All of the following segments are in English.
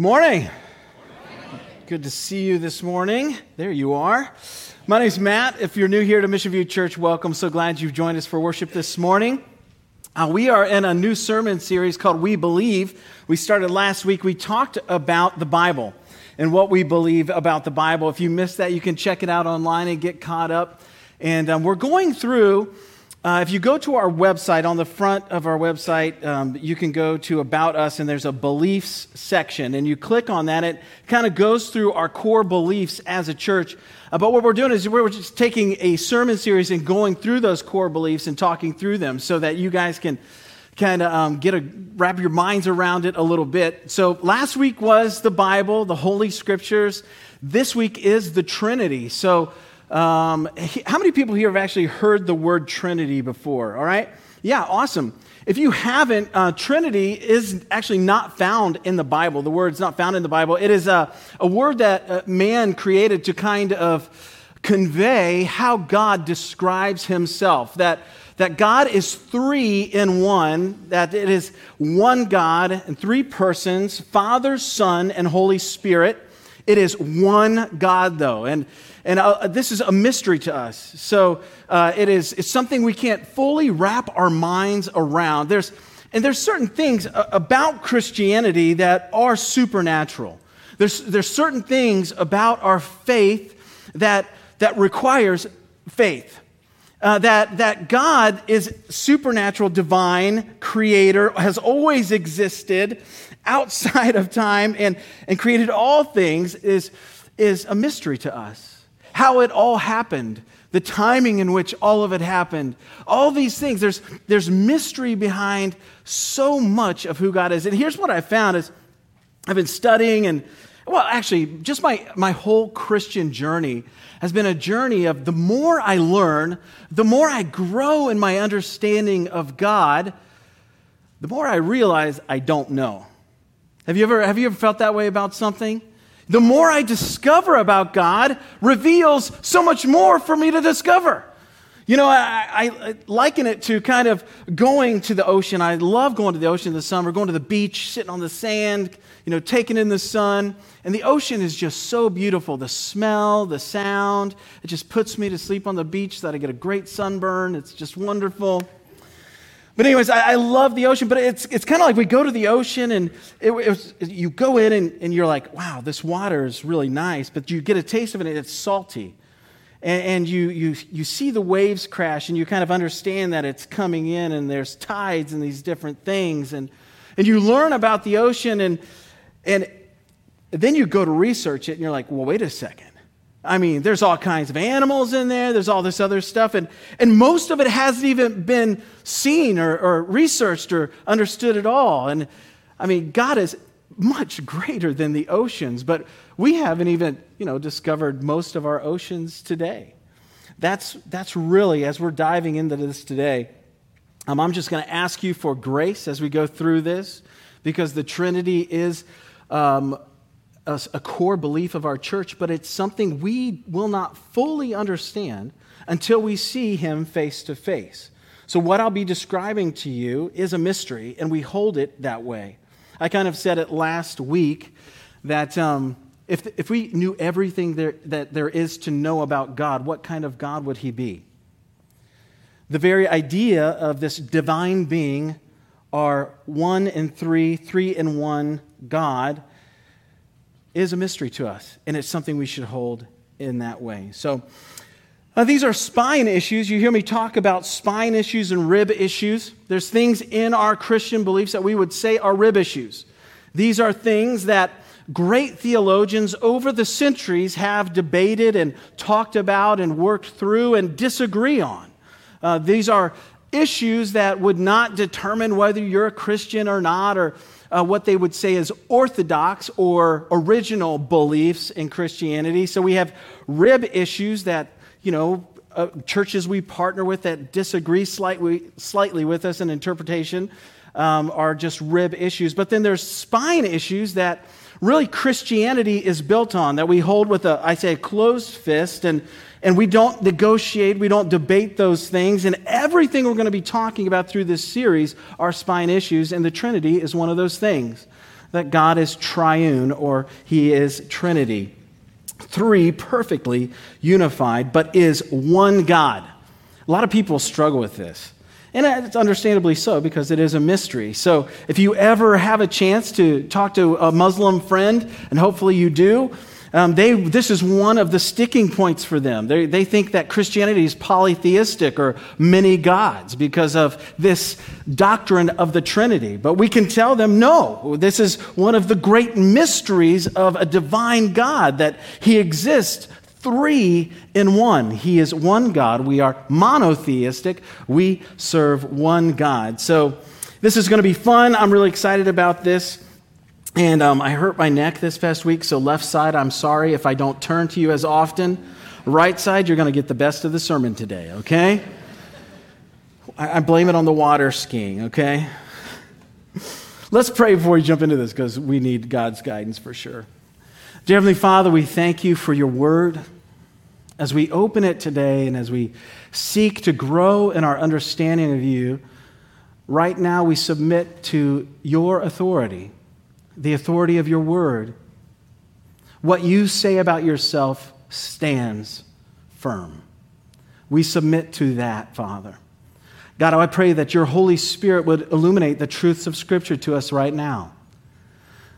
Good morning. Good to see you this morning. There you are. My name's Matt. If you're new here to Mission View Church, welcome. So glad you've joined us for worship this morning. Uh, we are in a new sermon series called We Believe. We started last week. We talked about the Bible and what we believe about the Bible. If you missed that, you can check it out online and get caught up. And um, we're going through uh, if you go to our website, on the front of our website, um, you can go to About Us, and there's a beliefs section. And you click on that, it kind of goes through our core beliefs as a church. Uh, but what we're doing is we're just taking a sermon series and going through those core beliefs and talking through them so that you guys can kind of um, get a wrap your minds around it a little bit. So last week was the Bible, the Holy Scriptures. This week is the Trinity. So um, how many people here have actually heard the word Trinity before? All right? Yeah, awesome. If you haven't, uh, Trinity is actually not found in the Bible. The word's not found in the Bible. It is a, a word that uh, man created to kind of convey how God describes himself. That, that God is three in one, that it is one God and three persons Father, Son, and Holy Spirit. It is one God, though. And and uh, this is a mystery to us. So uh, it is it's something we can't fully wrap our minds around. There's, and there's certain things uh, about Christianity that are supernatural. There's, there's certain things about our faith that, that requires faith. Uh, that, that God is supernatural, divine, creator, has always existed outside of time and, and created all things is, is a mystery to us how it all happened, the timing in which all of it happened, all these things. There's, there's mystery behind so much of who God is. And here's what I found is I've been studying and well, actually, just my, my whole Christian journey has been a journey of the more I learn, the more I grow in my understanding of God, the more I realize I don't know. Have you ever, have you ever felt that way about something? The more I discover about God reveals so much more for me to discover. You know, I, I, liken it to kind of going to the ocean. I love going to the ocean in the summer, going to the beach, sitting on the sand, you know, taking in the sun. And the ocean is just so beautiful. The smell, the sound, it just puts me to sleep on the beach so that I get a great sunburn. It's just wonderful. But anyways, I, I, love the ocean, but it's, it's kind of like we go to the ocean and it, it was, you go in and, and you're like, wow, this water is really nice, but you get a taste of it and it's salty. And, and you, you, you see the waves crash and you kind of understand that it's coming in and there's tides and these different things. And, and you learn about the ocean and, and then you go to research it and you're like, well, wait a second. I mean, there's all kinds of animals in there, there's all this other stuff, and, and most of it hasn't even been seen or, or researched or understood at all. And I mean, God is much greater than the oceans, but we haven't even, you know, discovered most of our oceans today. That's, that's really, as we're diving into this today, um, I'm just going to ask you for grace as we go through this because the Trinity is um, a, a core belief of our church, but it's something we will not fully understand until we see him face to face. So, what I'll be describing to you is a mystery, and we hold it that way. I kind of said it last week that um, if, if we knew everything there, that there is to know about God, what kind of God would he be? The very idea of this divine being, our one and three, three and one God, is a mystery to us, and it's something we should hold in that way. So, uh, these are spine issues. You hear me talk about spine issues and rib issues. There's things in our Christian beliefs that we would say are rib issues. These are things that great theologians over the centuries have debated and talked about and worked through and disagree on. Uh, these are issues that would not determine whether you're a Christian or not, or uh, what they would say is orthodox or original beliefs in Christianity. So we have rib issues that, you know, uh, churches we partner with that disagree slightly, slightly with us in interpretation um, are just rib issues. But then there's spine issues that really Christianity is built on, that we hold with a, I say, a closed fist and and we don't negotiate, we don't debate those things. And everything we're going to be talking about through this series are spine issues, and the Trinity is one of those things. that God is triune or he is Trinity. Three perfectly unified, but is one God. A lot of people struggle with this. And it's understandably so because it is a mystery. So if you ever have a chance to talk to a Muslim friend, and hopefully you do, um, they, this is one of the sticking points for them. They, they think that Christianity is polytheistic or many gods because of this doctrine of the Trinity. But we can tell them no, this is one of the great mysteries of a divine God, that He exists three in one. He is one God. We are monotheistic. We serve one God. So this is going to be fun. I'm really excited about this. And um, I hurt my neck this past week, so left side, I'm sorry if I don't turn to you as often. Right side, you're going to get the best of the sermon today, okay? I, I blame it on the water skiing, okay? Let's pray before we jump into this because we need God's guidance for sure. Dear Heavenly Father, we thank you for your word. As we open it today and as we seek to grow in our understanding of you, right now we submit to your authority the authority of your word. What you say about yourself stands firm. We submit to that, Father. God, I pray that your Holy Spirit would illuminate the truths of Scripture to us right now.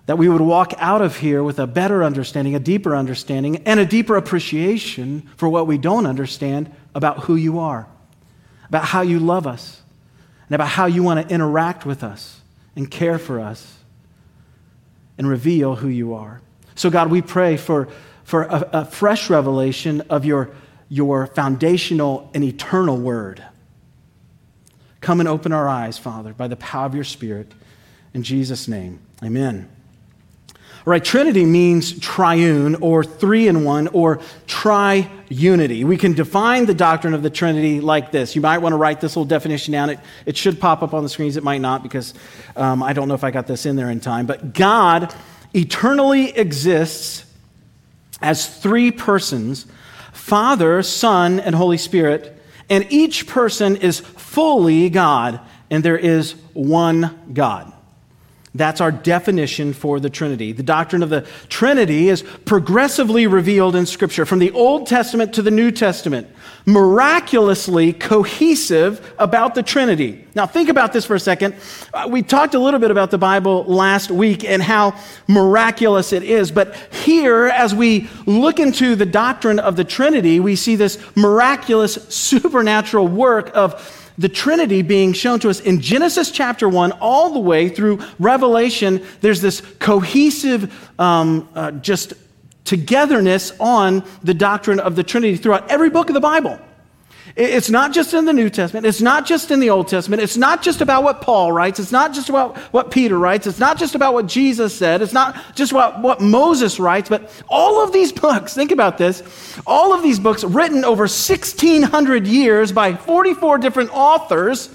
That we would walk out of here with a better understanding, a deeper understanding, and a deeper appreciation for what we don't understand about who you are, about how you love us, and about how you want to interact with us and care for us and reveal who you are. So, God, we pray for, for a, a fresh revelation of your, your foundational and eternal word. Come and open our eyes, Father, by the power of your Spirit. In Jesus' name, amen. All right, Trinity means triune or three in one or tri-unity. We can define the doctrine of the Trinity like this. You might want to write this little definition down. It, it should pop up on the screens. It might not because um, I don't know if I got this in there in time. But God eternally exists as three persons Father, Son, and Holy Spirit. And each person is fully God, and there is one God. That's our definition for the Trinity. The doctrine of the Trinity is progressively revealed in Scripture from the Old Testament to the New Testament, miraculously cohesive about the Trinity. Now, think about this for a second. Uh, we talked a little bit about the Bible last week and how miraculous it is, but here, as we look into the doctrine of the Trinity, we see this miraculous supernatural work of the Trinity being shown to us in Genesis chapter 1 all the way through Revelation. There's this cohesive, um, uh, just togetherness on the doctrine of the Trinity throughout every book of the Bible. It's not just in the New Testament. It's not just in the Old Testament. It's not just about what Paul writes. It's not just about what Peter writes. It's not just about what Jesus said. It's not just about what Moses writes. But all of these books, think about this, all of these books written over 1,600 years by 44 different authors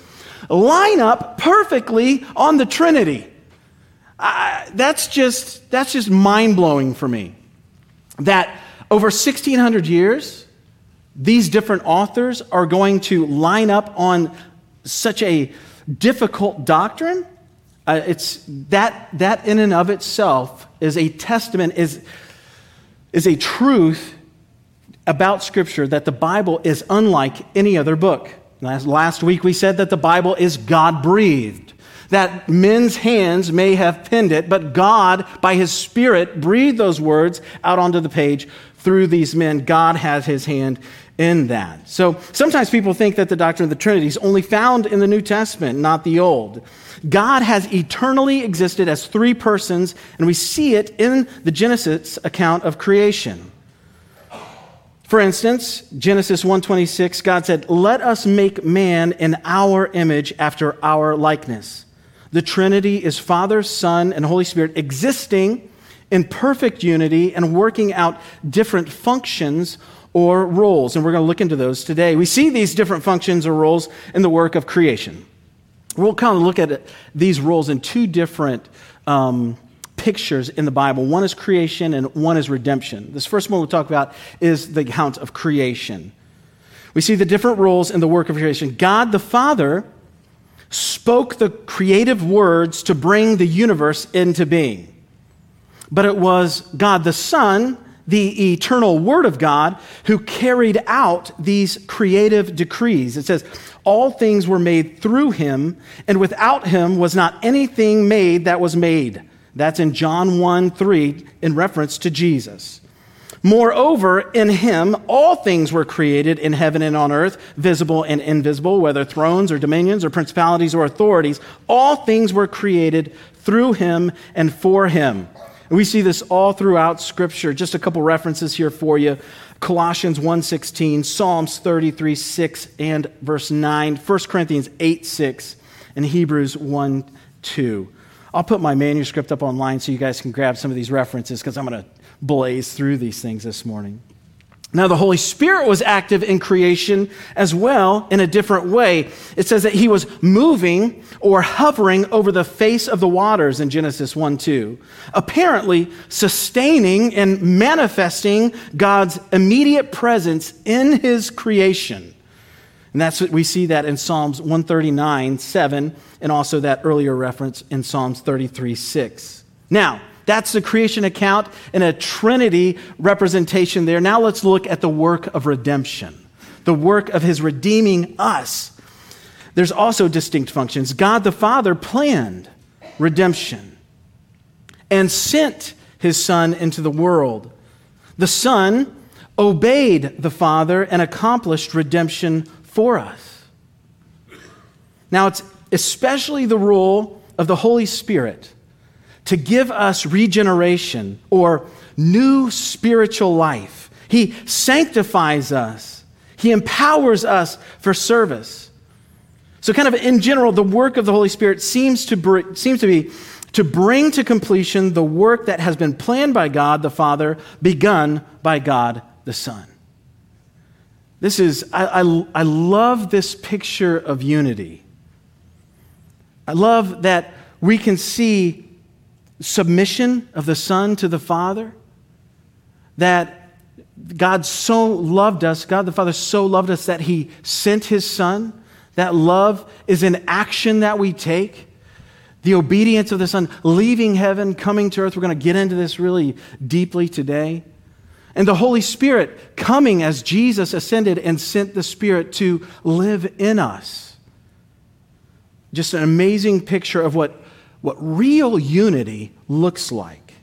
line up perfectly on the Trinity. that's just, that's just mind blowing for me. That over 1,600 years, these different authors are going to line up on such a difficult doctrine, uh, it's that, that in and of itself is a testament, is, is a truth about Scripture that the Bible is unlike any other book. Last, last week we said that the Bible is God breathed, that men's hands may have penned it, but God, by His Spirit, breathed those words out onto the page through these men. God has His hand in that. So sometimes people think that the doctrine of the Trinity is only found in the New Testament, not the Old. God has eternally existed as three persons, and we see it in the Genesis account of creation. For instance, Genesis 1:26, God said, "Let us make man in our image after our likeness." The Trinity is Father, Son, and Holy Spirit existing in perfect unity and working out different functions or roles. And we're going to look into those today. We see these different functions or roles in the work of creation. We'll kind of look at these roles in two different um, pictures in the Bible. One is creation and one is redemption. This first one we'll talk about is the account of creation. We see the different roles in the work of creation. God the Father spoke the creative words to bring the universe into being. but it was God the Son, the eternal Word of God, who carried out these creative decrees. It says, All things were made through him, and without him was not anything made that was made. That's in John 1 3, in reference to Jesus. Moreover, in him all things were created in heaven and on earth, visible and invisible, whether thrones or dominions or principalities or authorities. All things were created through him and for him. We see this all throughout Scripture. Just a couple references here for you. Colossians 1.16, Psalms 33, 6 and verse 9, 1 Corinthians 8, 6, and Hebrews 1, 2. I'll put my manuscript up online so you guys can grab some of these references because I'm going to blaze through these things this morning. Now, the Holy Spirit was active in creation as well in a different way. It says that he was moving or hovering over the face of the waters in Genesis 1 2, apparently sustaining and manifesting God's immediate presence in his creation. And that's what we see that in Psalms 139 7, and also that earlier reference in Psalms 33 6. Now, that's the creation account and a Trinity representation there. Now let's look at the work of redemption, the work of his redeeming us. There's also distinct functions. God the Father planned redemption and sent his Son into the world. The Son obeyed the Father and accomplished redemption for us. Now, it's especially the role of the Holy Spirit to give us regeneration or new spiritual life. He sanctifies us, He empowers us for service. So, kind of in general, the work of the Holy Spirit seems to, br- seems to be to bring to completion the work that has been planned by God the Father, begun by God the Son. This is, I, I, I love this picture of unity. I love that we can see submission of the Son to the Father, that God so loved us, God the Father so loved us that He sent His Son. That love is an action that we take. The obedience of the Son, leaving heaven, coming to earth. We're going to get into this really deeply today. And the Holy Spirit coming as Jesus ascended and sent the Spirit to live in us. Just an amazing picture of what what real unity looks like.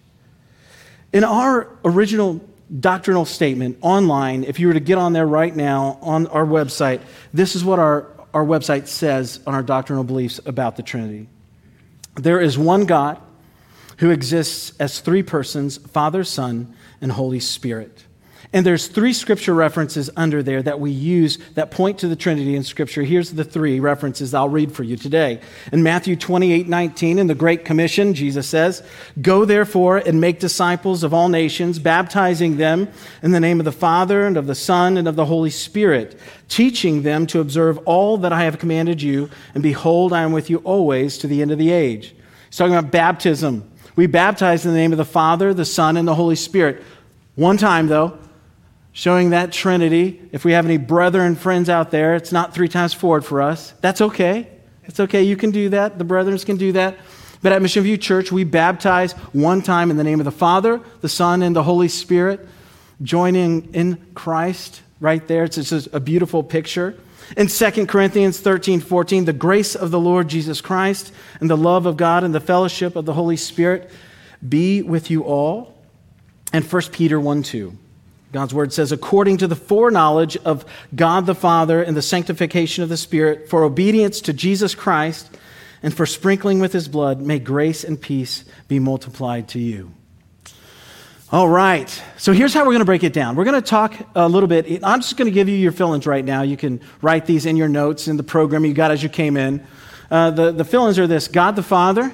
In our original doctrinal statement online, if you were to get on there right now on our website, this is what our, our website says on our doctrinal beliefs about the Trinity. There is one God who exists as three persons Father, Son, and Holy Spirit. And there's three scripture references under there that we use that point to the Trinity in scripture. Here's the three references I'll read for you today. In Matthew 28 19, in the Great Commission, Jesus says, Go therefore and make disciples of all nations, baptizing them in the name of the Father and of the Son and of the Holy Spirit, teaching them to observe all that I have commanded you. And behold, I am with you always to the end of the age. He's talking about baptism. We baptize in the name of the Father, the Son, and the Holy Spirit. One time, though, showing that Trinity. If we have any brethren friends out there, it's not three times forward for us. That's okay. It's okay. You can do that. The brethren can do that. But at Mission View Church, we baptize one time in the name of the Father, the Son, and the Holy Spirit, joining in Christ right there. It's just a beautiful picture. In 2 Corinthians 13, 14, the grace of the Lord Jesus Christ and the love of God and the fellowship of the Holy Spirit be with you all. And 1 Peter 1, 2. God's word says, according to the foreknowledge of God the Father and the sanctification of the Spirit, for obedience to Jesus Christ and for sprinkling with his blood, may grace and peace be multiplied to you. All right, so here's how we're going to break it down. We're going to talk a little bit. I'm just going to give you your fill ins right now. You can write these in your notes in the program you got as you came in. Uh, the the fill ins are this God the Father,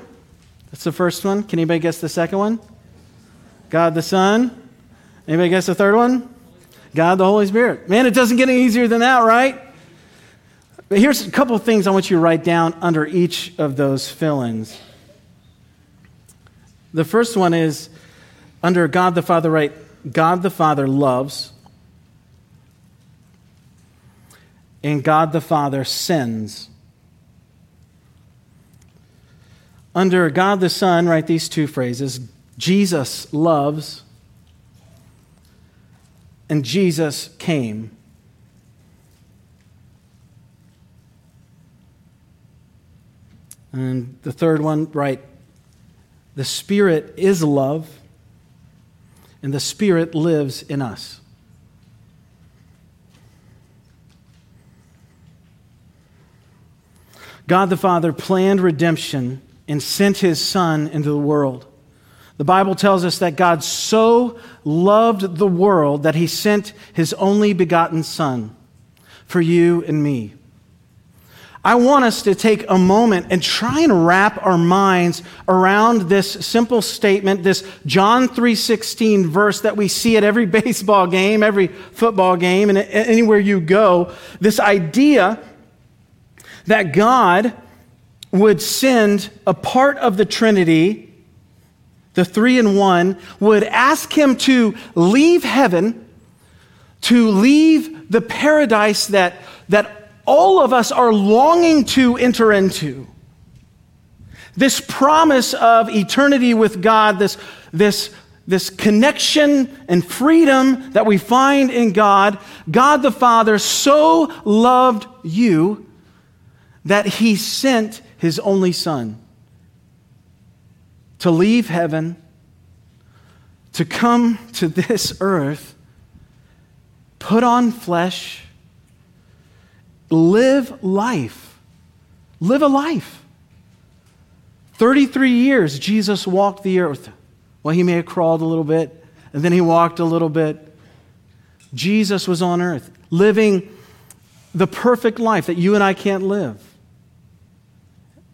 that's the first one. Can anybody guess the second one? God the Son. Anybody guess the third one? God the Holy Spirit. Man, it doesn't get any easier than that, right? But here's a couple of things I want you to write down under each of those fill ins. The first one is under God the Father, right? God the Father loves, and God the Father sends. Under God the Son, write these two phrases Jesus loves, and Jesus came. And the third one, right, the Spirit is love, and the Spirit lives in us. God the Father planned redemption and sent his Son into the world. The Bible tells us that God so loved the world that he sent his only begotten Son for you and me. I want us to take a moment and try and wrap our minds around this simple statement, this John 3:16 verse that we see at every baseball game, every football game, and anywhere you go. This idea that God would send a part of the Trinity, the three in one, would ask him to leave heaven, to leave the paradise that, that all of us are longing to enter into. This promise of eternity with God, this, this, this connection and freedom that we find in God, God the Father so loved you that he sent his only Son to leave heaven, to come to this earth, put on flesh live life. Live a life. 33 years Jesus walked the earth. Well, he may have crawled a little bit, and then he walked a little bit. Jesus was on earth, living the perfect life that you and I can't live.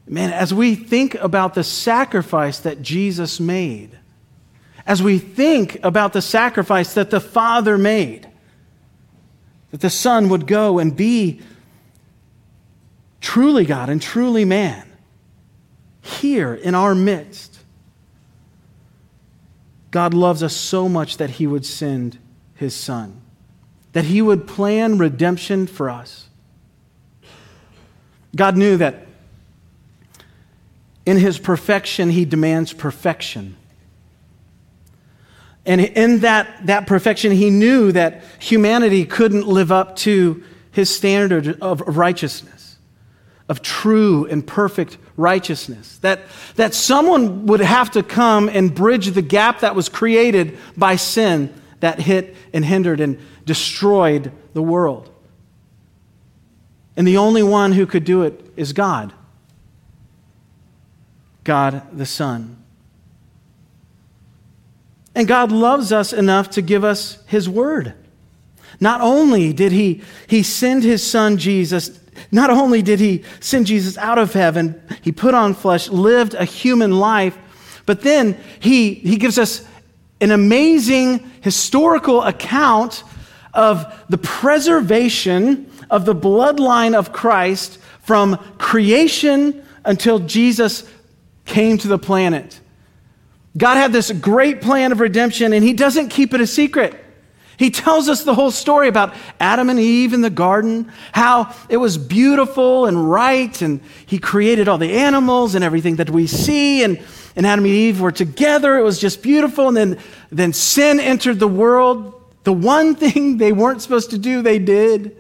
Man, as we think about the sacrifice that Jesus made, as we think about the sacrifice that the Father made, that the Son would go and be truly God and truly man, here in our midst. God loves us so much that he would send his son, that he would plan redemption for us. God knew that in his perfection, he demands perfection. And in that, that perfection, he knew that humanity couldn't live up to his standard of righteousness of true and perfect righteousness. That, that someone would have to come and bridge the gap that was created by sin that hit and hindered and destroyed the world. And the only one who could do it is God. God the Son. And God loves us enough to give us His Word. Not only did He, he send His Son Jesus not only did he send Jesus out of heaven, he put on flesh, lived a human life, but then he, he gives us an amazing historical account of the preservation of the bloodline of Christ from creation until Jesus came to the planet. God had this great plan of redemption, and he doesn't keep it a secret. He tells us the whole story about Adam and Eve in the garden, how it was beautiful and right, and he created all the animals and everything that we see, and, and Adam and Eve were together. It was just beautiful. And then, then sin entered the world. The one thing they weren't supposed to do, they did.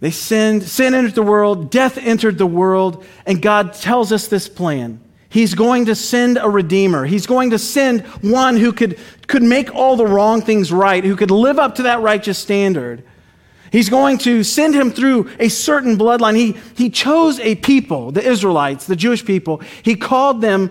They sinned, sin entered the world, death entered the world, and God tells us this plan. He's going to send a redeemer. He's going to send one who could, could make all the wrong things right, who could live up to that righteous standard. He's going to send him through a certain bloodline. He, he chose a people, the Israelites, the Jewish people. He called them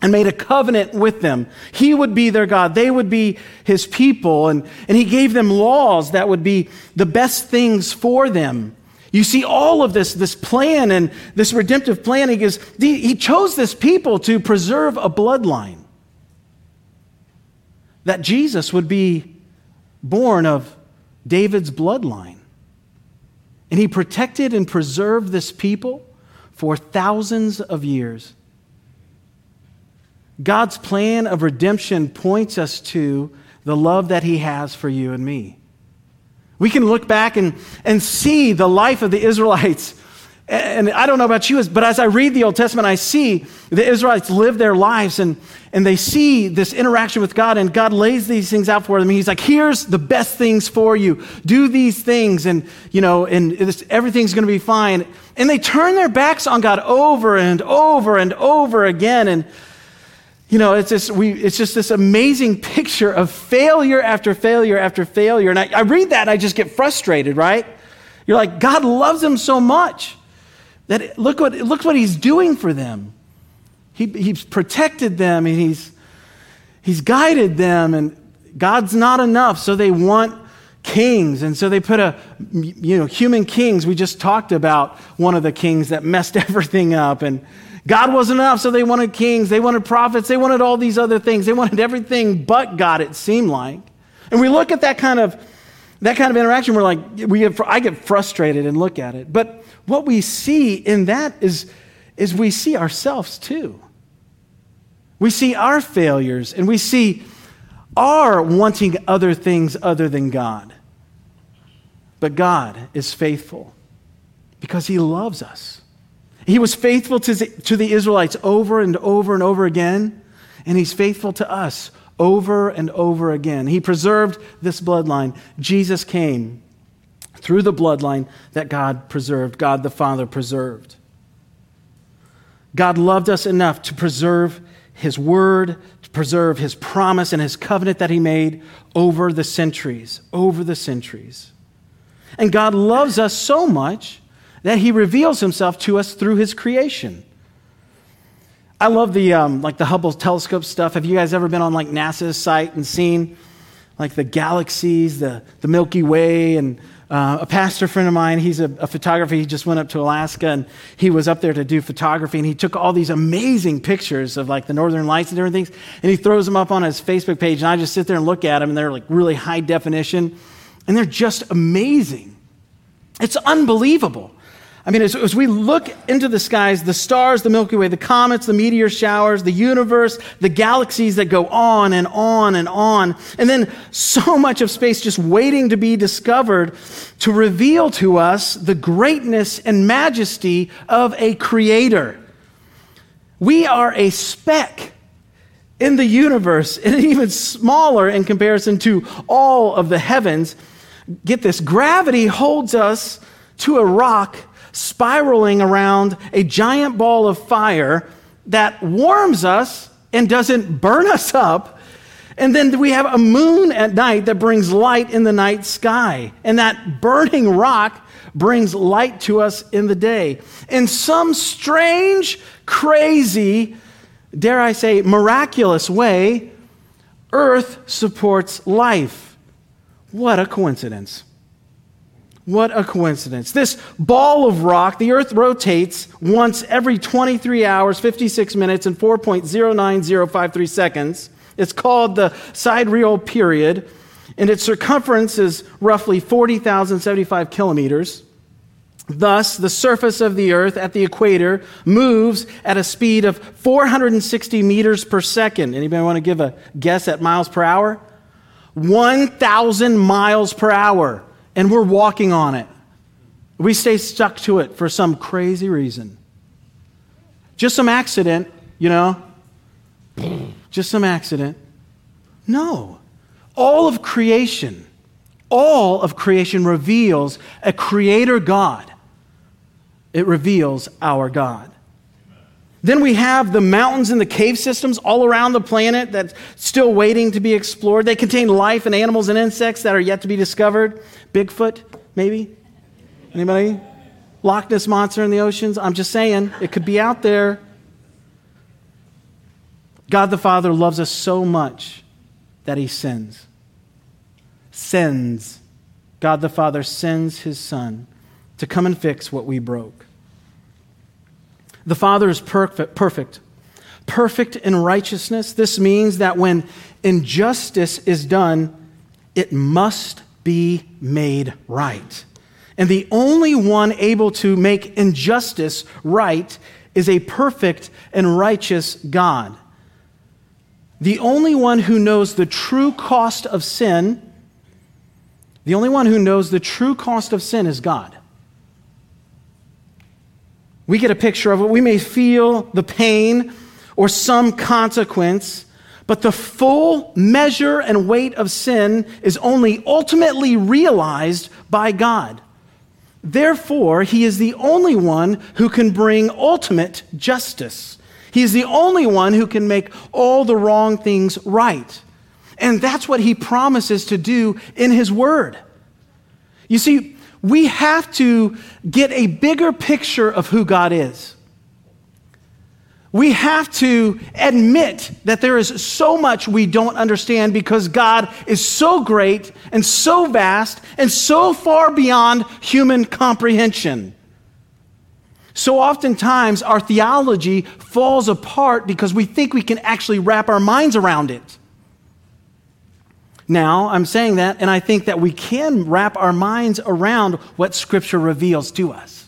and made a covenant with them. He would be their God. They would be his people. And, and he gave them laws that would be the best things for them. You see all of this, this plan and this redemptive plan. He, he chose this people to preserve a bloodline. That Jesus would be born of David's bloodline. And he protected and preserved this people for thousands of years. God's plan of redemption points us to the love that he has for you and me. We can look back and, and see the life of the Israelites And I don't know about you, but as I read the Old Testament, I see the Israelites live their lives and, and they see this interaction with God, and God lays these things out for them. He's like, here's the best things for you. Do these things, and you know, and everything's going to be fine. And they turn their backs on God over and over and over again. And you know, it's just, we, it's just this amazing picture of failure after failure after failure. And I, I read that and I just get frustrated, right? You're like, God loves them so much. That look what, look what he's doing for them. He, he's protected them and he's, he's guided them, and God's not enough, so they want kings. And so they put a, you know, human kings. We just talked about one of the kings that messed everything up. And God wasn't enough, so they wanted kings, they wanted prophets, they wanted all these other things. They wanted everything but God, it seemed like. And we look at that kind of that kind of interaction, we're like, we I get frustrated and look at it. But what we see in that is, is we see ourselves too. We see our failures and we see our wanting other things other than God. But God is faithful because He loves us. He was faithful to the, to the Israelites over and over and over again, and He's faithful to us over and over again. He preserved this bloodline. Jesus came through the bloodline that God preserved, God the Father preserved. God loved us enough to preserve His word, to preserve His promise and His covenant that He made over the centuries, over the centuries. And God loves us so much that He reveals Himself to us through His creation. I love the um, like the Hubble telescope stuff. Have you guys ever been on like NASA's site and seen like the galaxies, the, the Milky Way, and uh, a pastor friend of mine, he's a, a, photographer. He just went up to Alaska and he was up there to do photography and he took all these amazing pictures of like the northern lights and different things and he throws them up on his Facebook page. And I just sit there and look at them and they're like really high definition and they're just amazing. It's unbelievable. I mean, as, as, we look into the skies, the stars, the Milky Way, the comets, the meteor showers, the universe, the galaxies that go on and on and on, and then so much of space just waiting to be discovered to reveal to us the greatness and majesty of a creator. We are a speck in the universe, and even smaller in comparison to all of the heavens. Get this gravity holds us to a rock spiraling around a giant ball of fire that warms us and doesn't burn us up. And then we have a moon at night that brings light in the night sky. And that burning rock brings light to us in the day. In some strange, crazy, dare I say, miraculous way, Earth supports life. What a coincidence. What a coincidence. This ball of rock, the earth rotates once every 23 hours, 56 minutes, and 4.09053 seconds. It's called the sidereal period, and its circumference is roughly 40,075 kilometers. Thus, the surface of the earth at the equator moves at a speed of 460 meters per second. Anybody want to give a guess at miles per hour? 1,000 miles per hour and we're walking on it. We stay stuck to it for some crazy reason. Just some accident, you know? Just some accident. No. All of creation, all of creation reveals a creator God. It reveals our God. Then we have the mountains and the cave systems all around the planet that's still waiting to be explored. They contain life and animals and insects that are yet to be discovered. Bigfoot, maybe? Anybody? Loch Ness Monster in the oceans? I'm just saying, it could be out there. God the Father loves us so much that he sends. Sends. God the Father sends his Son to come and fix what we broke. The Father is perfect, perfect, perfect in righteousness. This means that when injustice is done, it must be made right. And the only one able to make injustice right is a perfect and righteous God. The only one who knows the true cost of sin, the only one who knows the true cost of sin is God. We get a picture of it. We may feel the pain or some consequence, but the full measure and weight of sin is only ultimately realized by God. Therefore, He is the only one who can bring ultimate justice. He is the only one who can make all the wrong things right. And that's what He promises to do in His Word. You see, we have to get a bigger picture of who God is. We have to admit that there is so much we don't understand because God is so great and so vast and so far beyond human comprehension. So oftentimes, our theology falls apart because we think we can actually wrap our minds around it. Now, I'm saying that, and I think that we can wrap our minds around what Scripture reveals to us.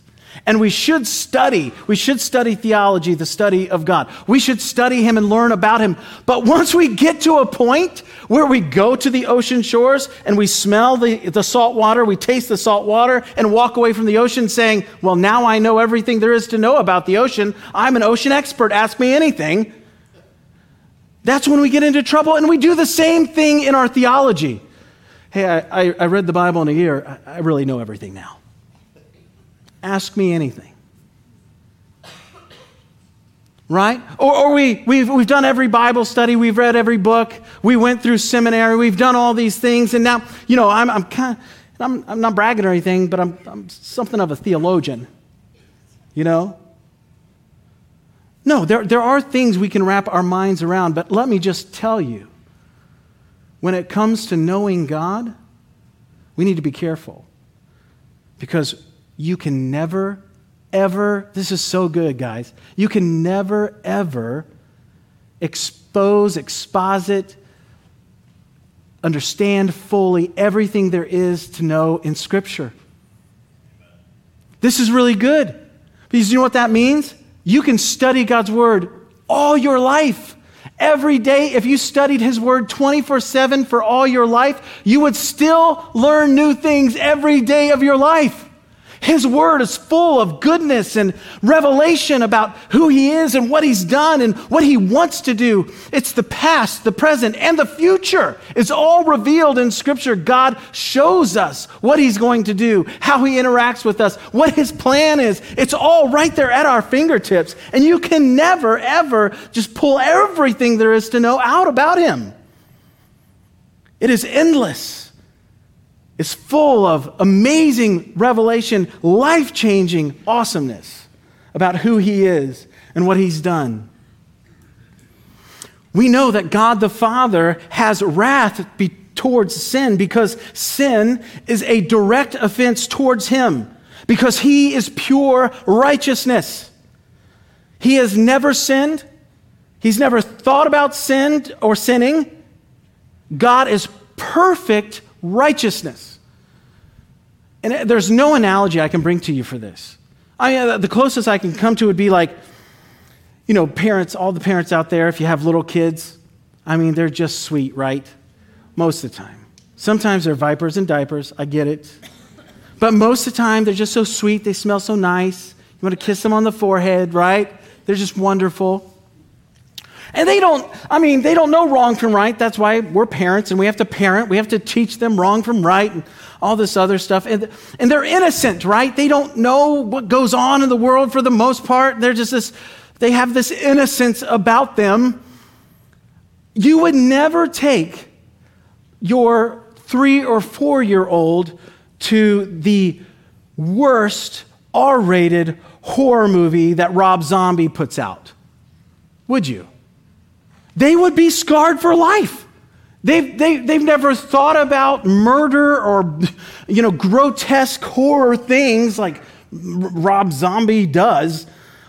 And we should study. We should study theology, the study of God. We should study Him and learn about Him. But once we get to a point where we go to the ocean shores and we smell the, the salt water, we taste the salt water, and walk away from the ocean saying, Well, now I know everything there is to know about the ocean. I'm an ocean expert. Ask me anything. That's when we get into trouble, and we do the same thing in our theology. Hey, I, I, read the Bible in a year. I, I really know everything now. Ask me anything. Right? Or, or we, we've, we've done every Bible study, we've read every book, we went through seminary, we've done all these things, and now, you know, I'm, I'm kind of, I'm, I'm not bragging or anything, but I'm, I'm something of a theologian. You know? No, there, there are things we can wrap our minds around, but let me just tell you when it comes to knowing God, we need to be careful because you can never, ever, this is so good, guys, you can never, ever expose, exposit, understand fully everything there is to know in Scripture. This is really good because you know what that means? You can study God's Word all your life. Every day, if you studied His Word 24 7 for all your life, you would still learn new things every day of your life. His word is full of goodness and revelation about who he is and what he's done and what he wants to do. It's the past, the present, and the future. It's all revealed in scripture. God shows us what he's going to do, how he interacts with us, what his plan is. It's all right there at our fingertips. And you can never, ever just pull everything there is to know out about him. It is endless is full of amazing revelation, life changing awesomeness about who He is and what He's done. We know that God the Father has wrath be- towards sin because sin is a direct offense towards Him, because He is pure righteousness. He has never sinned, He's never thought about sin or sinning. God is perfect righteousness. And there's no analogy I can bring to you for this. I uh, the closest I can come to would be like, you know, parents, all the parents out there, if you have little kids, I mean, they're just sweet, right? Most of the time. Sometimes they're vipers and diapers, I get it. But most of the time, they're just so sweet, they smell so nice. You want to kiss them on the forehead, right? They're just wonderful. And they don't, I mean, they don't know wrong from right. That's why we're parents and we have to parent. We have to teach them wrong from right and all this other stuff. And, and they're innocent, right? They don't know what goes on in the world for the most part. They're just this, they have this innocence about them. You would never take your three or four year old to the worst R rated horror movie that Rob Zombie puts out, would you? they would be scarred for life. They've, they, have they have never thought about murder or, you know, grotesque horror things like Rob Zombie does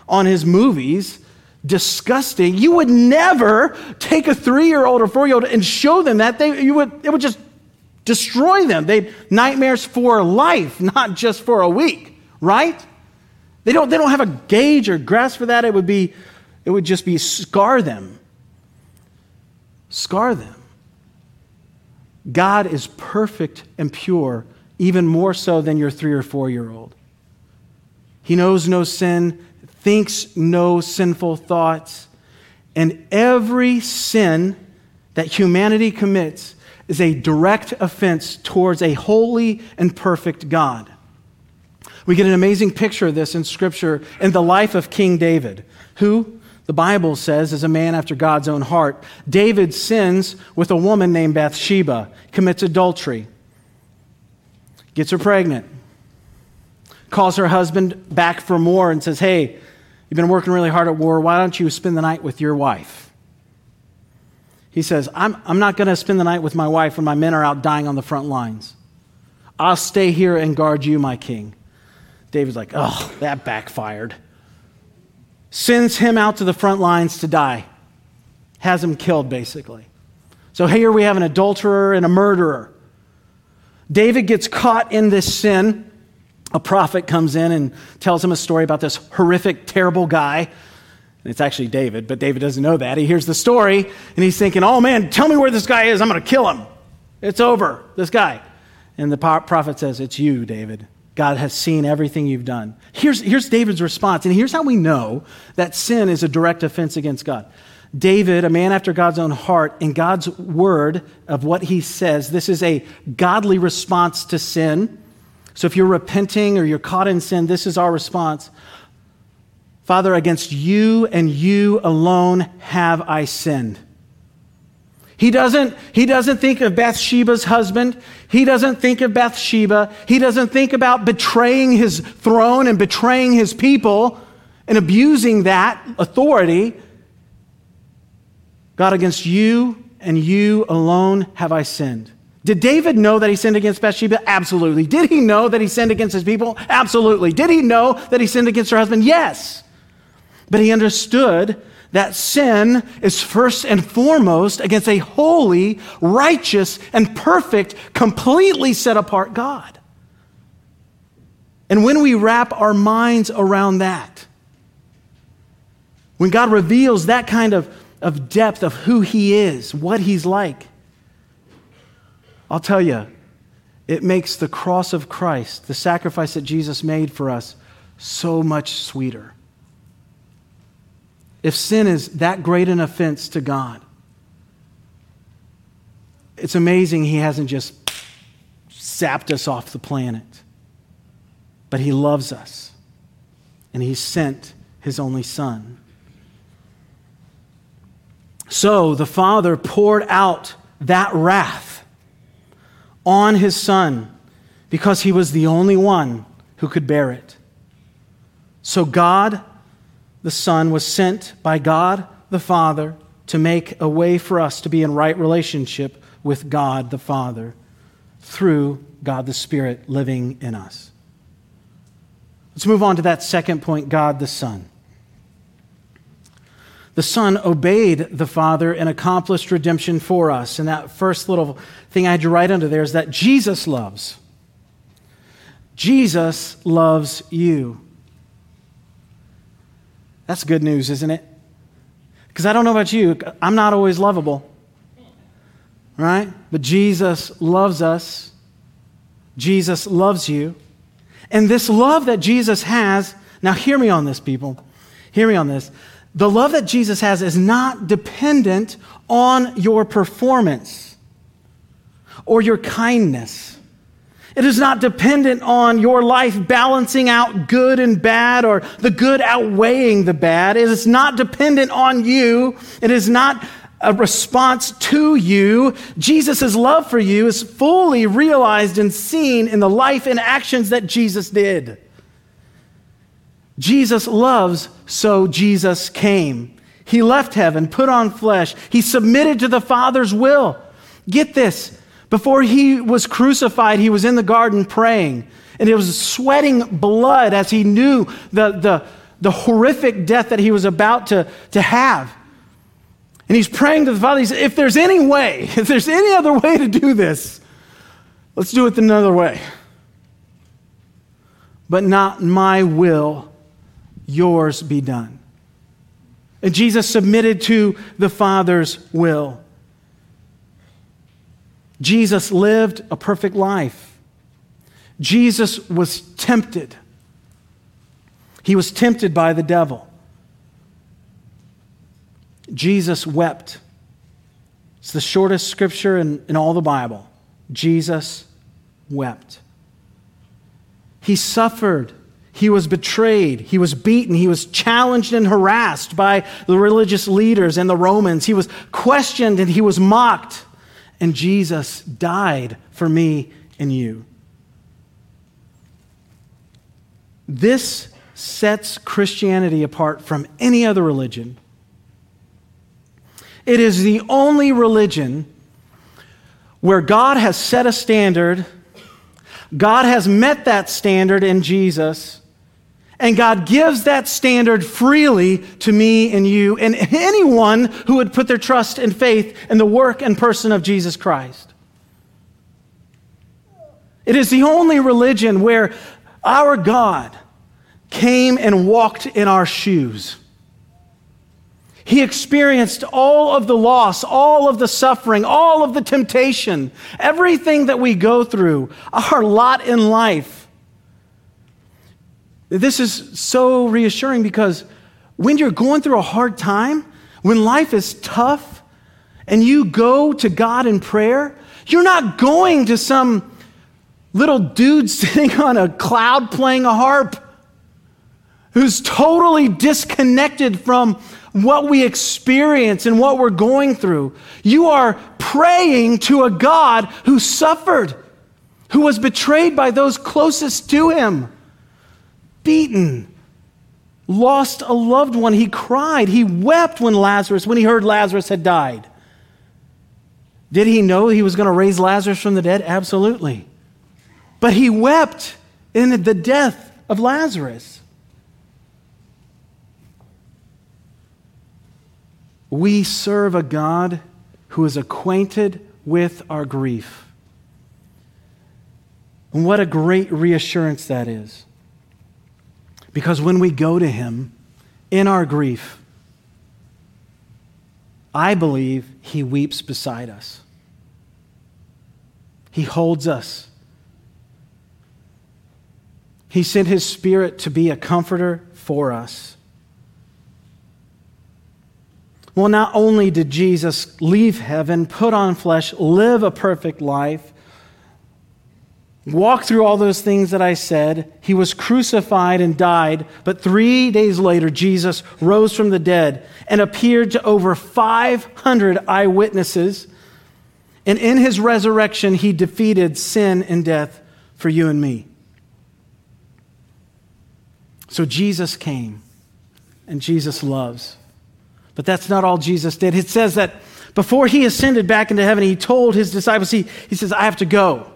on his movies. Disgusting. You would never take a three year old or four year old and show them that. They, you would, it would just destroy them. They'd nightmares for life, not just for a week, right? They don't, they don't have a gauge or grasp for that. It would be, it would just be scar them scar them. God is perfect and pure, even more so than your three or four year old. He knows no sin, thinks no sinful thoughts. And every sin that humanity commits is a direct offense towards a holy and perfect God. We get an amazing picture of this in Scripture in the life of King David, who the Bible says is a man after God's own heart. David sins with a woman named Bathsheba, commits adultery, gets her pregnant, calls her husband back for more, and says, Hey, you've been working really hard at war. Why don't you spend the night with your wife? He says, I'm, I'm not going to spend the night with my wife when my men are out dying on the front lines. I'll stay here and guard you, my king. David's like, oh, that backfired. Sends him out to the front lines to die, has him killed, basically. So here we have an adulterer and a murderer. David gets caught in this sin. A prophet comes in and tells him a story about this horrific, terrible guy And it's actually David, but David doesn't know that. He hears the story and he's thinking, oh man, tell me where this guy is. I'm going to kill him. It's over, this guy. And the prophet says, It's you, David. God has seen everything you've done. Here's, here's David's response, and here's how we know that sin is a direct offense against God. David, a man after God's own heart, in God's word of what he says, this is a godly response to sin. So if you're repenting or you're caught in sin, this is our response. Father, against you and you alone have I sinned. He doesn't, he doesn't think of Bathsheba's husband. He doesn't think of Bathsheba. He doesn't think about betraying his throne and betraying his people and abusing that authority. God, against you and you alone have I sinned. Did David know that he sinned against Bathsheba? Absolutely. Did he know that he sinned against his people? Absolutely. Did he know that he sinned against her husband? Yes. But he understood that sin is first and foremost against a holy, righteous, and perfect, completely set apart God. And when we wrap our minds around that, when God reveals that kind of, of depth of who He is, what He's like, I'll tell you, it makes the cross of Christ, the sacrifice that Jesus made for us, so much sweeter if sin is that great an offense to God, it's amazing He hasn't just sapped us off the planet, but He loves us, and He sent His only Son. So the Father poured out that wrath on His Son because He was the only one who could bear it. So God the Son was sent by God the Father to make a way for us to be in right relationship with God the Father through God the Spirit living in us. Let's move on to that second point God the Son. The Son obeyed the Father and accomplished redemption for us. And that first little thing I had to write under there is that Jesus loves. Jesus loves you. That's good news, isn't it? Because I don't know about you, I'm not always lovable. Right? But Jesus loves us. Jesus loves you. And this love that Jesus has, now hear me on this, people. Hear me on this. The love that Jesus has is not dependent on your performance or your kindness it is not dependent on your life balancing out good and bad or the good outweighing the bad. It is not dependent on you. It is not a response to you. Jesus' love for you is fully realized and seen in the life and actions that Jesus did. Jesus loves, so Jesus came. He left heaven, put on flesh. He submitted to the Father's will. Get this. Before he was crucified, he was in the garden praying, and he was sweating blood as he knew the, the, the horrific death that he was about to, to have. And he's praying to the Father. He said, If there's any way, if there's any other way to do this, let's do it another way. But not my will, yours be done. And Jesus submitted to the Father's will. Jesus lived a perfect life. Jesus was tempted. He was tempted by the devil. Jesus wept. It's the shortest scripture in, in all the Bible. Jesus wept. He suffered. He was betrayed. He was beaten. He was challenged and harassed by the religious leaders and the Romans. He was questioned and he was mocked. And Jesus died for me and you. This sets Christianity apart from any other religion. It is the only religion where God has set a standard, God has met that standard in Jesus, and God gives that standard freely to me and you and anyone who would put their trust and faith in the work and person of Jesus Christ. It is the only religion where our God came and walked in our shoes. He experienced all of the loss, all of the suffering, all of the temptation, everything that we go through, our lot in life. This is so reassuring because when you're going through a hard time, when life is tough, and you go to God in prayer, you're not going to some little dude sitting on a cloud playing a harp who's totally disconnected from what we experience and what we're going through. You are praying to a God who suffered, who was betrayed by those closest to him, beaten, lost a loved one. He cried. He wept when Lazarus, when he heard Lazarus had died. Did he know he was going to raise Lazarus from the dead? Absolutely. But he wept in the death of Lazarus. We serve a God who is acquainted with our grief. And what a great reassurance that is. Because when we go to Him in our grief, I believe He weeps beside us. He holds us. He sent His Spirit to be a comforter for us. Well, not only did Jesus leave heaven, put on flesh, live a perfect life, walk through all those things that I said, he was crucified and died, but three days later, Jesus rose from the dead and appeared to over 500 eyewitnesses. And in his resurrection, he defeated sin and death for you and me. So Jesus came, and Jesus loves. But that's not all Jesus did. It says that before he ascended back into heaven, he told his disciples, he, he says, I have to go.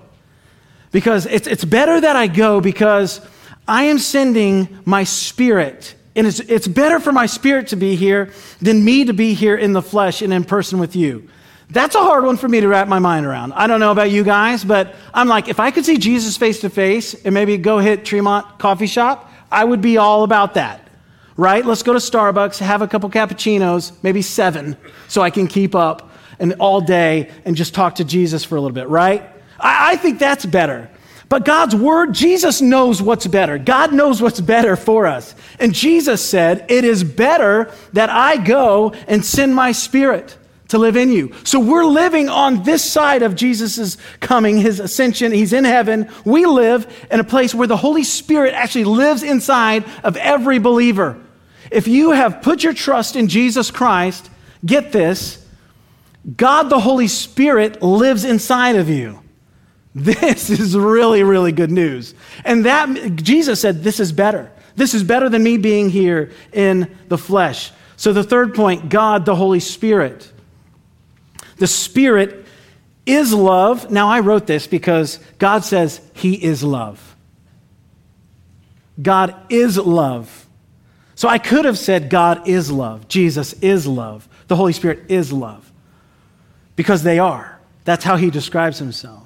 Because it's, it's better that I go because I am sending my spirit. And it's, it's better for my spirit to be here than me to be here in the flesh and in person with you. That's a hard one for me to wrap my mind around. I don't know about you guys, but I'm like, if I could see Jesus face to face and maybe go hit Tremont Coffee Shop, I would be all about that right? Let's go to Starbucks, have a couple cappuccinos, maybe seven, so I can keep up and all day and just talk to Jesus for a little bit, right? I, I think that's better. But God's word, Jesus knows what's better. God knows what's better for us. And Jesus said, It is better that I go and send my spirit to live in you. So we're living on this side of Jesus' coming, his ascension. He's in heaven. We live in a place where the Holy Spirit actually lives inside of every believer. If you have put your trust in Jesus Christ, get this God the Holy Spirit lives inside of you. This is really, really good news. And that, Jesus said, this is better. This is better than me being here in the flesh. So, the third point God the Holy Spirit. The Spirit is love. Now, I wrote this because God says He is love. God is love. So I could have said, God is love, Jesus is love, the Holy Spirit is love, because they are. That's how he describes himself.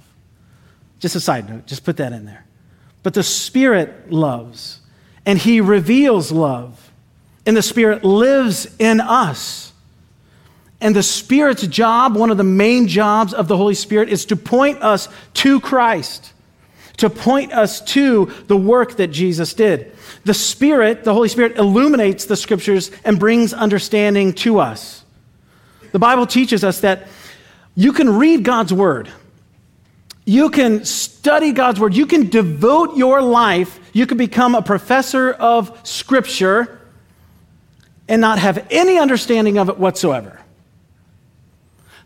Just a side note, just put that in there. But the Spirit loves, and he reveals love, and the Spirit lives in us. And the Spirit's job, one of the main jobs of the Holy Spirit, is to point us to Christ to point us to the work that Jesus did. The Spirit, the Holy Spirit, illuminates the scriptures and brings understanding to us. The Bible teaches us that you can read God's word, you can study God's word, you can devote your life, you can become a professor of scripture and not have any understanding of it whatsoever.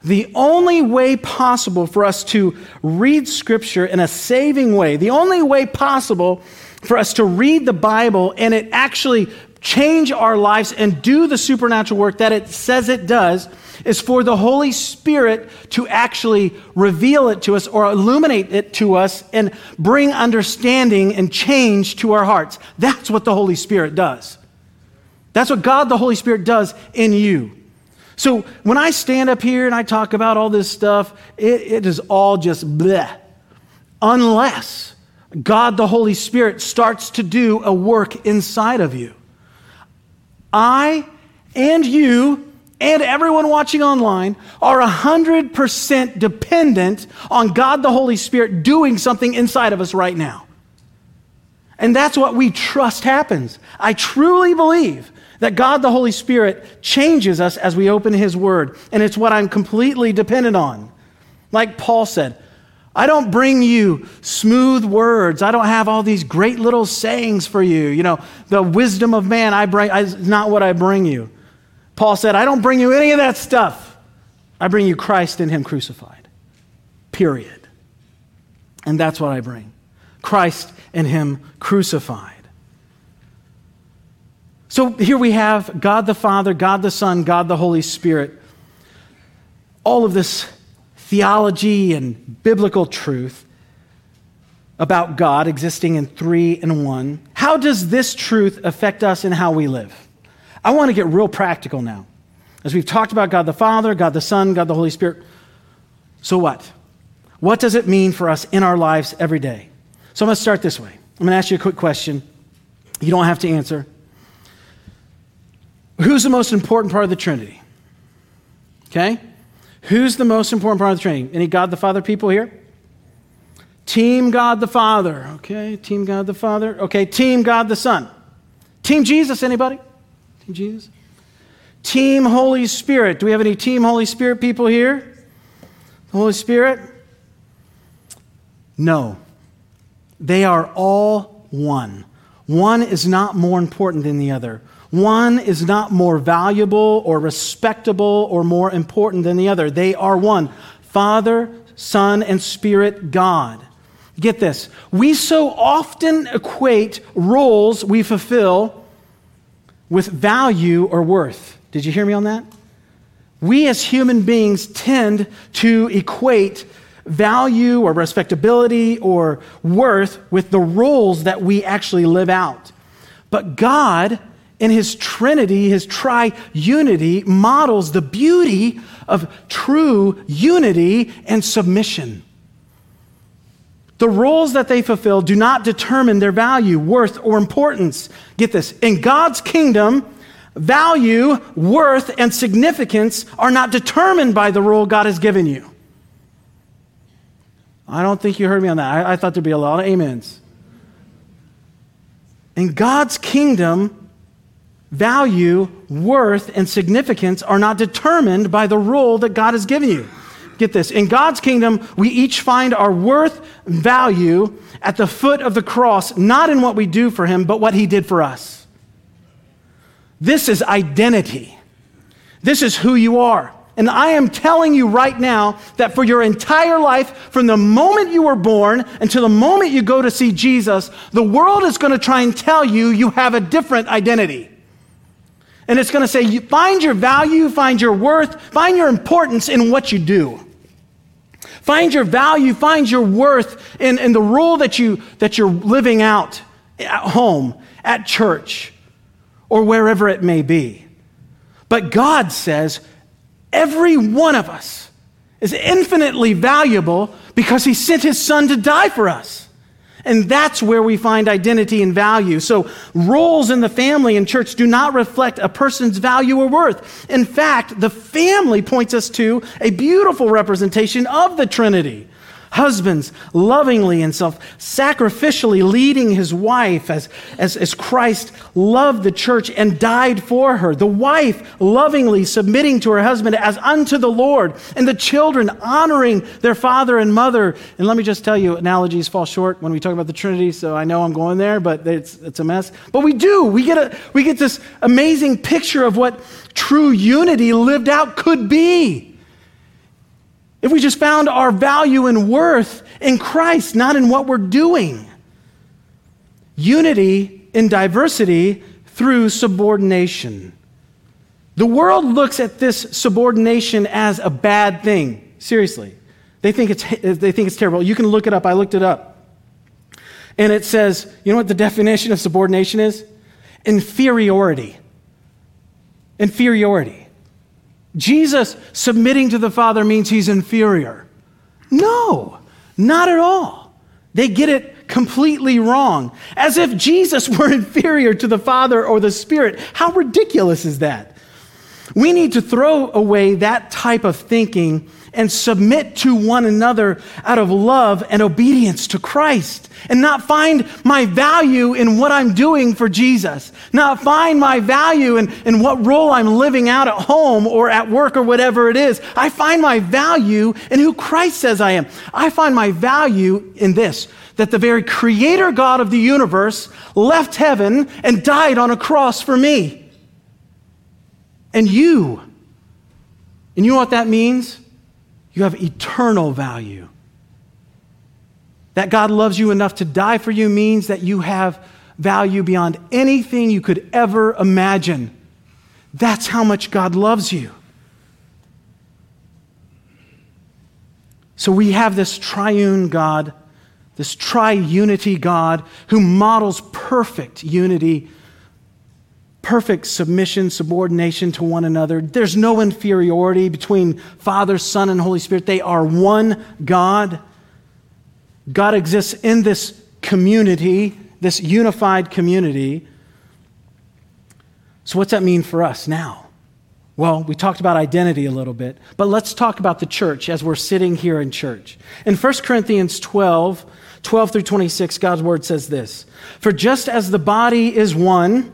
The only way possible for us to read Scripture in a saving way, the only way possible for us to read the Bible and it actually change our lives and do the supernatural work that it says it does, is for the Holy Spirit to actually reveal it to us or illuminate it to us and bring understanding and change to our hearts. That's what the Holy Spirit does. That's what God the Holy Spirit does in you. So when I stand up here and I talk about all this stuff, it, it is all just bleh. Unless God the Holy Spirit starts to do a work inside of you. I and you and everyone watching online are 100% dependent on God the Holy Spirit doing something inside of us right now. And that's what we trust happens. I truly believe that God the Holy Spirit changes us as we open His Word, and it's what I'm completely dependent on. Like Paul said, I don't bring you smooth words. I don't have all these great little sayings for you. You know, the wisdom of man I bring is not what I bring you. Paul said, I don't bring you any of that stuff. I bring you Christ and Him crucified. Period. And that's what I bring Christ and Him crucified. So here we have God the Father, God the Son, God the Holy Spirit. All of this theology and biblical truth about God existing in three and one. How does this truth affect us in how we live? I want to get real practical now. As we've talked about God the Father, God the Son, God the Holy Spirit. So what? What does it mean for us in our lives every day? So I'm going to start this way. I'm going to ask you a quick question. You don't have to answer. Who's the most important part of the Trinity? Okay? Who's the most important part of the Trinity? Any God the Father people here? Team God the Father. Okay, Team God the Father. Okay, Team God the Son. Team Jesus, anybody? Jesus? Team Holy Spirit. Do we have any Team Holy Spirit people here? The Holy Spirit? No. They are all one. One is not more important than the other. One is not more valuable or respectable or more important than the other. They are one Father, Son, and Spirit God. Get this. We so often equate roles we fulfill with value or worth. Did you hear me on that? We as human beings tend to equate value or respectability or worth with the roles that we actually live out. But God in his Trinity, his triunity, models the beauty of true unity and submission. The roles that they fulfill do not determine their value, worth, or importance. Get this in God's kingdom, value, worth, and significance are not determined by the role God has given you. I don't think you heard me on that. I, I thought there'd be a lot of amens. In God's kingdom, value, worth, and significance are not determined by the role that God has given you. Get this. In God's kingdom, we each find our worth, value at the foot of the cross, not in what we do for Him, but what He did for us. This is identity. This is who you are. And I am telling you right now that for your entire life, from the moment you were born until the moment you go to see Jesus, the world is going to try and tell you you have a different identity. And it's going to say, find your value, find your worth, find your importance in what you do. Find your value, find your worth in, in the role that, you, that you're living out at home, at church, or wherever it may be. But God says every one of us is infinitely valuable because He sent His Son to die for us. And that's where we find identity and value. So, roles in the family and church do not reflect a person's value or worth. In fact, the family points us to a beautiful representation of the Trinity. Husbands, lovingly and self sacrificially leading his wife as, as, as Christ loved the church and died for her. The wife lovingly submitting to her husband as unto the Lord. And the children honoring their father and mother. And let me just tell you, analogies fall short when we talk about the Trinity, so I know I'm going there, but it's, it's a mess. But we do. We get, a, we get this amazing picture of what true unity lived out could be. If we just found our value and worth in Christ, not in what we're doing. Unity in diversity through subordination. The world looks at this subordination as a bad thing. Seriously. They think it's, they think it's terrible. You can look it up. I looked it up. And it says, you know what the definition of subordination is? Inferiority. Inferiority. Jesus submitting to the Father means he's inferior. No, not at all. They get it completely wrong. As if Jesus were inferior to the Father or the Spirit. How ridiculous is that? We need to throw away that type of thinking and submit to one another out of love and obedience to Christ and not find my value in what I'm doing for Jesus, not find my value in, in what role I'm living out at home or at work or whatever it is. I find my value in who Christ says I am. I find my value in this that the very creator God of the universe left heaven and died on a cross for me. And you, and you know what that means? You have eternal value. That God loves you enough to die for you means that you have value beyond anything you could ever imagine. That's how much God loves you. So we have this triune God, this triunity God who models perfect unity, perfect submission, subordination to one another. There's no inferiority between Father, Son, and Holy Spirit. They are one God. God exists in this community, this unified community. So, what's that mean for us now? Well, we talked about identity a little bit, but let's talk about the church as we're sitting here in church. In 1 Corinthians 12, 12 through 26, God's word says this For just as the body is one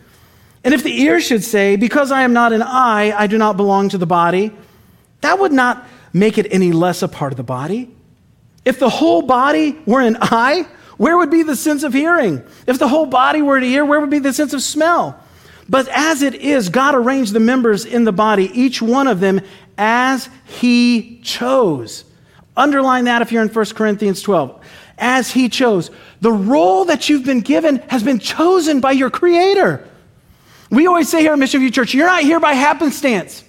And if the ear should say, Because I am not an eye, I do not belong to the body, that would not make it any less a part of the body. If the whole body were an eye, where would be the sense of hearing? If the whole body were to ear, where would be the sense of smell? But as it is, God arranged the members in the body, each one of them as He chose. Underline that if you're in 1 Corinthians 12. As He chose. The role that you've been given has been chosen by your Creator. We always say here at Mission View Church, you're not here by happenstance.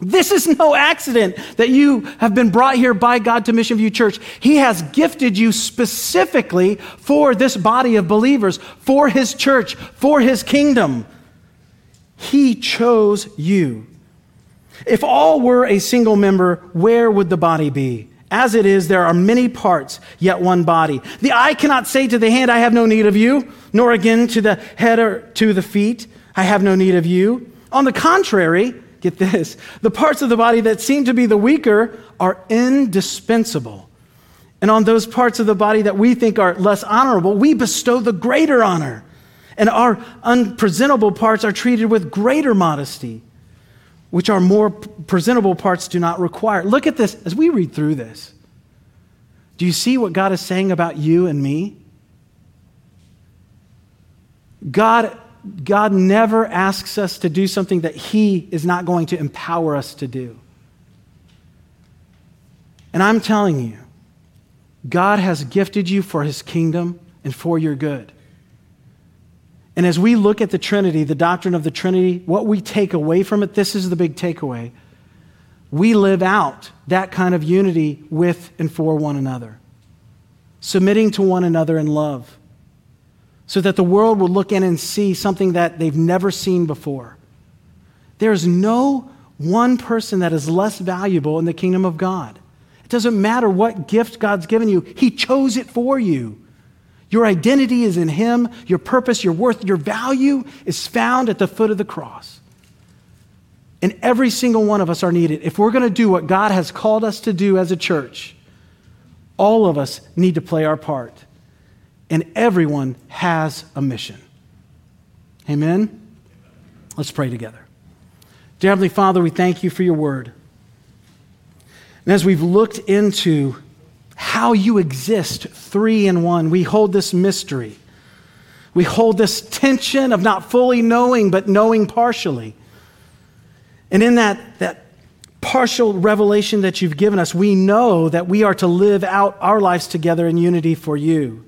This is no accident that you have been brought here by God to Mission View Church. He has gifted you specifically for this body of believers, for His church, for His kingdom. He chose you. If all were a single member, where would the body be? As it is, there are many parts, yet one body. The eye cannot say to the hand, I have no need of you, nor again to the head or to the feet, I have no need of you. On the contrary, get this, the parts of the body that seem to be the weaker are indispensable. And on those parts of the body that we think are less honorable, we bestow the greater honor. And our unpresentable parts are treated with greater modesty, which our more presentable parts do not require. Look at this as we read through this. Do you see what God is saying about you and me? God God never asks us to do something that He is not going to empower us to do. And I'm telling you, God has gifted you for His kingdom and for your good. And as we look at the Trinity, the doctrine of the Trinity, what we take away from it, this is the big takeaway. we live out that kind of unity with and for one another, submitting to one another in love, so that the world will look in and see something that they've never seen before. There's no one person that is less valuable in the kingdom of God. It doesn't matter what gift God's given you, He chose it for you. Your identity is in Him, your purpose, your worth, your value is found at the foot of the cross. And every single one of us are needed. If we're going to do what God has called us to do as a church, all of us need to play our part. And everyone has a mission. Amen? Let's pray together. Dear Heavenly Father, we thank you for your word. And as we've looked into how you exist three in one, we hold this mystery. We hold this tension of not fully knowing, but knowing partially. And in that, that partial revelation that you've given us, we know that we are to live out our lives together in unity for you,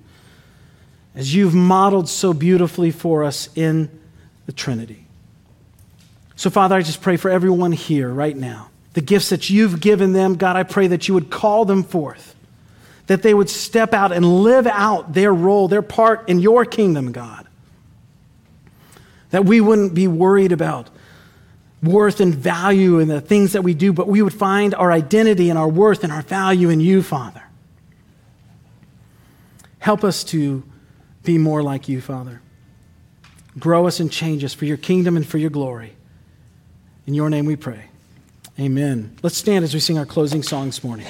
as you've modeled so beautifully for us in the Trinity. So, Father, I just pray for everyone here right now. The gifts that you've given them, God, I pray that you would call them forth, that they would step out and live out their role, their part in your kingdom, God. That we wouldn't be worried about worth and value in the things that we do, but we would find our identity and our worth and our value in you, Father. Help us to be more like you, Father. Grow us and change us for your kingdom and for your glory. In your name we pray. Amen. Let's stand as we sing our closing song this morning.